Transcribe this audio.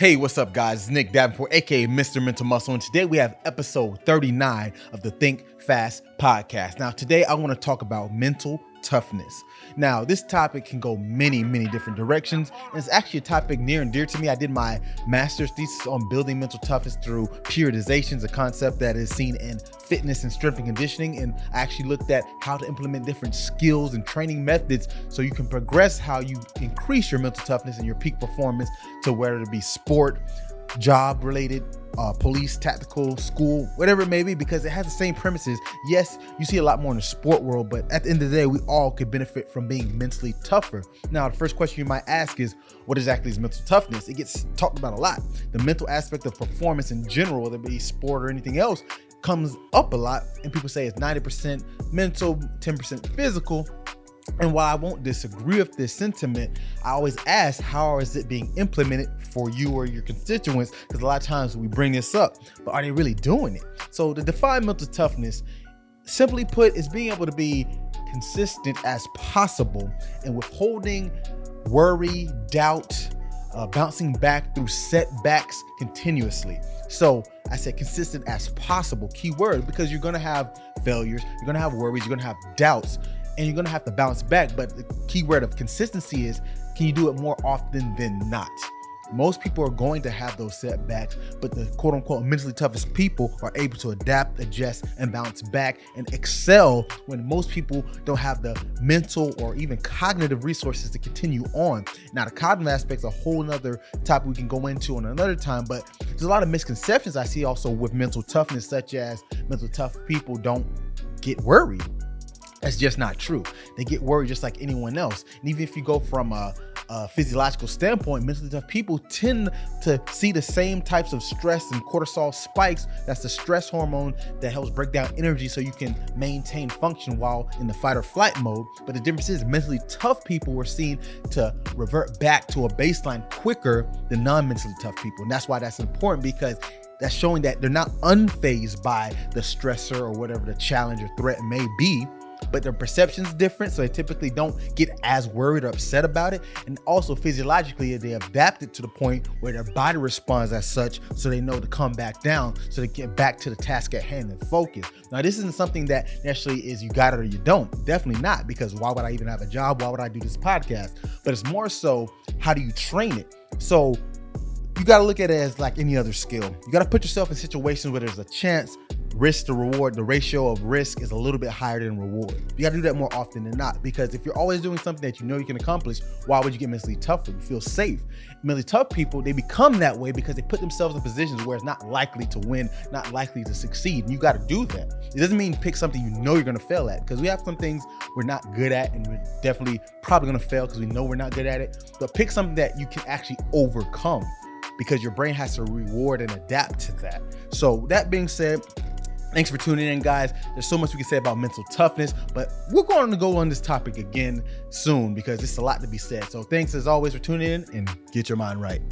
Hey, what's up, guys? It's Nick Davenport, aka Mr. Mental Muscle, and today we have episode 39 of the Think Fast podcast. Now, today I want to talk about mental toughness. Now, this topic can go many, many different directions, and it's actually a topic near and dear to me. I did my master's thesis on building mental toughness through periodizations, a concept that is seen in fitness and strength and conditioning. And I actually looked at how to implement different skills and training methods so you can progress how you increase your mental toughness and your peak performance to whether it be sport, job related, uh, police, tactical, school, whatever it may be, because it has the same premises. Yes, you see a lot more in the sport world, but at the end of the day, we all could benefit from being mentally tougher. Now, the first question you might ask is, what exactly is mental toughness? It gets talked about a lot. The mental aspect of performance in general, whether it be sport or anything else, comes up a lot, and people say it's 90% mental, 10% physical. And while I won't disagree with this sentiment, I always ask how is it being implemented for you or your constituents? Because a lot of times we bring this up, but are they really doing it? So to define mental toughness, simply put, is being able to be consistent as possible and withholding worry, doubt, uh, bouncing back through setbacks continuously. So I said consistent as possible, key word, because you're gonna have failures, you're gonna have worries, you're gonna have doubts and you're gonna have to bounce back. But the key word of consistency is can you do it more often than not? Most people are going to have those setbacks, but the quote unquote mentally toughest people are able to adapt, adjust, and bounce back and excel when most people don't have the mental or even cognitive resources to continue on. Now, the cognitive aspect is a whole nother topic we can go into on another time, but there's a lot of misconceptions I see also with mental toughness, such as mental tough people don't get worried that's just not true. They get worried just like anyone else. And even if you go from a, a, physiological standpoint, mentally tough people tend to see the same types of stress and cortisol spikes. That's the stress hormone that helps break down energy so you can maintain function while in the fight or flight mode. But the difference is mentally tough people were seen to revert back to a baseline quicker than non-mentally tough people. And that's why that's important because that's showing that they're not unfazed by the stressor or whatever the challenge or threat may be but their perception's different, so they typically don't get as worried or upset about it. And also physiologically, they adapt it to the point where their body responds as such, so they know to come back down, so they get back to the task at hand and focus. Now, this isn't something that necessarily is you got it or you don't. Definitely not, because why would I even have a job? Why would I do this podcast? But it's more so how do you train it? So you got to look at it as like any other skill. You got to put yourself in situations where there's a chance risk to reward, the ratio of risk is a little bit higher than reward. You got to do that more often than not because if you're always doing something that you know you can accomplish, why would you get mentally tougher? You feel safe. Mentally tough people, they become that way because they put themselves in positions where it's not likely to win, not likely to succeed. And you got to do that. It doesn't mean pick something you know you're going to fail at because we have some things we're not good at and we're definitely probably going to fail because we know we're not good at it. But pick something that you can actually overcome because your brain has to reward and adapt to that. So, that being said, Thanks for tuning in, guys. There's so much we can say about mental toughness, but we're going to go on this topic again soon because it's a lot to be said. So, thanks as always for tuning in and get your mind right.